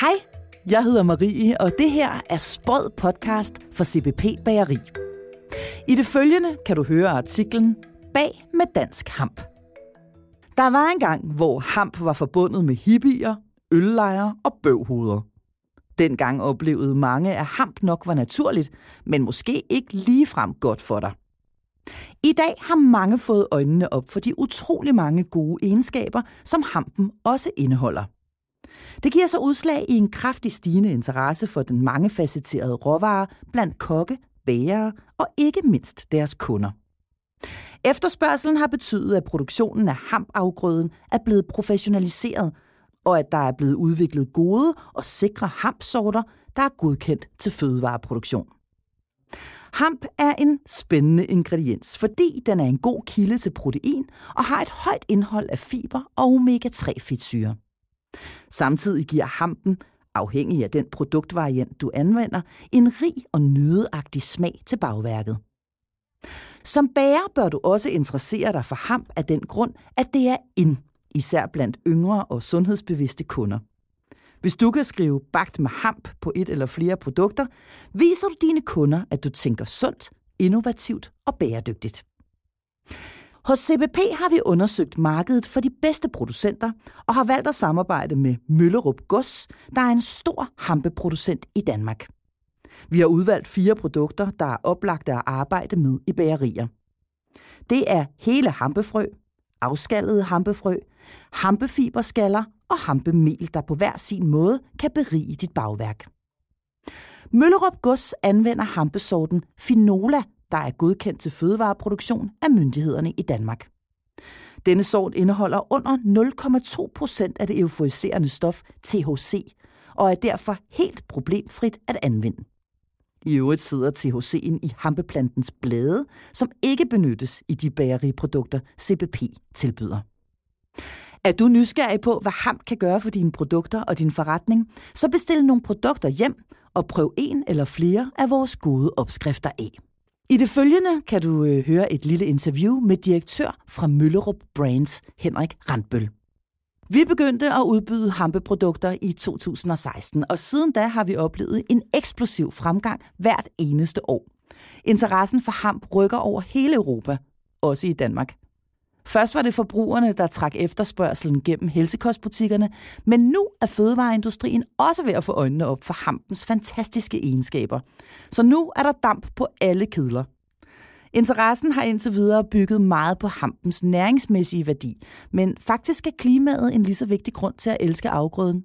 Hej, jeg hedder Marie, og det her er Spod podcast for CBP Bageri. I det følgende kan du høre artiklen Bag med dansk hamp. Der var en gang, hvor hamp var forbundet med hippier, øllejre og bøvhoveder. Dengang oplevede mange, at hamp nok var naturligt, men måske ikke ligefrem godt for dig. I dag har mange fået øjnene op for de utrolig mange gode egenskaber, som hampen også indeholder. Det giver så udslag i en kraftig stigende interesse for den mangefacetterede råvare blandt kokke, bagere og ikke mindst deres kunder. Efterspørgselen har betydet, at produktionen af hampafgrøden er blevet professionaliseret, og at der er blevet udviklet gode og sikre hampsorter, der er godkendt til fødevareproduktion. Hamp er en spændende ingrediens, fordi den er en god kilde til protein og har et højt indhold af fiber og omega-3-fedtsyre. Samtidig giver hampen, afhængig af den produktvariant du anvender, en rig og nødeagtig smag til bagværket. Som bager bør du også interessere dig for hamp af den grund, at det er ind, især blandt yngre og sundhedsbevidste kunder. Hvis du kan skrive bagt med hamp på et eller flere produkter, viser du dine kunder, at du tænker sundt, innovativt og bæredygtigt. Hos CBP har vi undersøgt markedet for de bedste producenter og har valgt at samarbejde med Møllerup Gods, der er en stor hampeproducent i Danmark. Vi har udvalgt fire produkter, der er oplagte at arbejde med i bagerier. Det er hele hampefrø, afskallede hampefrø, hampefiberskaller og hampemel, der på hver sin måde kan berige dit bagværk. Møllerup Gods anvender hampesorten Finola, der er godkendt til fødevareproduktion af myndighederne i Danmark. Denne sort indeholder under 0,2 procent af det euforiserende stof THC, og er derfor helt problemfrit at anvende. I øvrigt sidder THC'en i hampeplantens blade, som ikke benyttes i de bageriprodukter, CBP tilbyder. Er du nysgerrig på, hvad hamp kan gøre for dine produkter og din forretning, så bestil nogle produkter hjem og prøv en eller flere af vores gode opskrifter af. I det følgende kan du øh, høre et lille interview med direktør fra Møllerup Brands, Henrik Randbøl. Vi begyndte at udbyde hampeprodukter i 2016, og siden da har vi oplevet en eksplosiv fremgang hvert eneste år. Interessen for hamp rykker over hele Europa, også i Danmark. Først var det forbrugerne, der trak efterspørgselen gennem helsekostbutikkerne, men nu er fødevareindustrien også ved at få øjnene op for hampens fantastiske egenskaber. Så nu er der damp på alle kedler. Interessen har indtil videre bygget meget på hampens næringsmæssige værdi, men faktisk er klimaet en lige så vigtig grund til at elske afgrøden.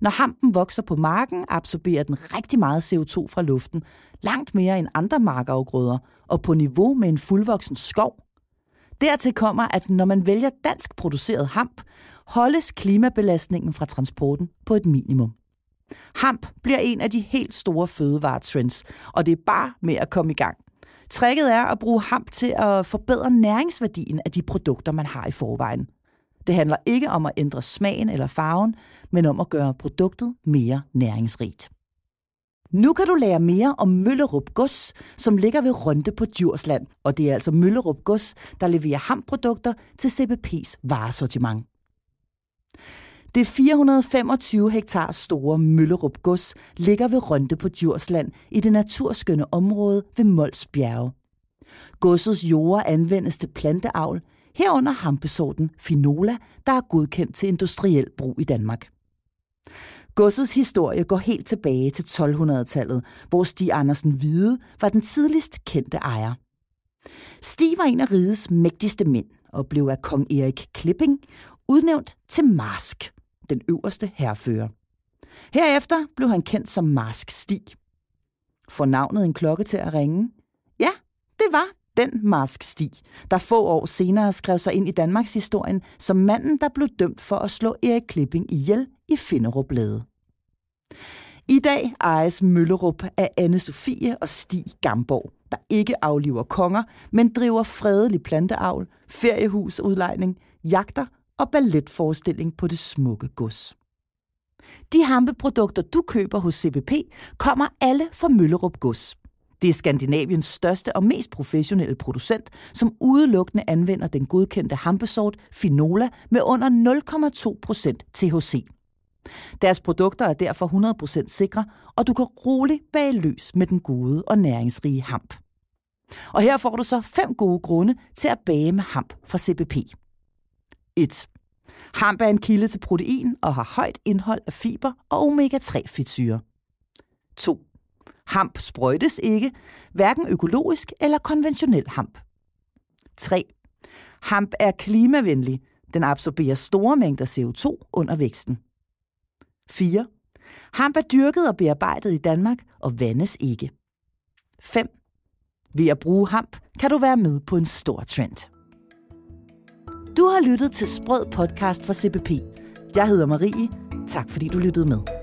Når hampen vokser på marken, absorberer den rigtig meget CO2 fra luften, langt mere end andre markafgrøder, og på niveau med en fuldvoksen skov – Dertil kommer, at når man vælger dansk produceret hamp, holdes klimabelastningen fra transporten på et minimum. Hamp bliver en af de helt store fødevaretrends, og det er bare med at komme i gang. Tricket er at bruge hamp til at forbedre næringsværdien af de produkter, man har i forvejen. Det handler ikke om at ændre smagen eller farven, men om at gøre produktet mere næringsrigt. Nu kan du lære mere om Møllerup Gods, som ligger ved Rønte på Djursland. Og det er altså Møllerup Gods, der leverer hamprodukter til CBP's varesortiment. Det 425 hektar store Møllerup Gods ligger ved Rønte på Djursland i det naturskønne område ved Mols Bjerge. Godsets jorder anvendes til planteavl, herunder hampesorten Finola, der er godkendt til industriel brug i Danmark. Godsets historie går helt tilbage til 1200-tallet, hvor Stig Andersen Hvide var den tidligst kendte ejer. Stig var en af rigets mægtigste mænd og blev af kong Erik Klipping udnævnt til Marsk, den øverste herrefører. Herefter blev han kendt som Marsk Stig. For navnet en klokke til at ringe? Ja, det var den Marsk Stig, der få år senere skrev sig ind i Danmarks historien som manden, der blev dømt for at slå Erik Klipping ihjel i Finderup Lade. I dag ejes Møllerup af anne Sofie og Stig Gamborg, der ikke afliver konger, men driver fredelig planteavl, feriehusudlejning, jagter og balletforestilling på det smukke gods. De hampeprodukter, du køber hos CBP, kommer alle fra Møllerup Gods. Det er Skandinaviens største og mest professionelle producent, som udelukkende anvender den godkendte hampesort Finola med under 0,2% THC. Deres produkter er derfor 100% sikre, og du kan roligt bage løs med den gode og næringsrige hamp. Og her får du så fem gode grunde til at bage med hamp fra CBP. 1. Hamp er en kilde til protein og har højt indhold af fiber og omega-3 fedtsyre. 2. Hamp sprøjtes ikke, hverken økologisk eller konventionel hamp. 3. Hamp er klimavenlig. Den absorberer store mængder CO2 under væksten. 4. Hamp er dyrket og bearbejdet i Danmark og vandes ikke. 5. Ved at bruge hamp kan du være med på en stor trend. Du har lyttet til Sprød podcast fra CBP. Jeg hedder Marie. Tak fordi du lyttede med.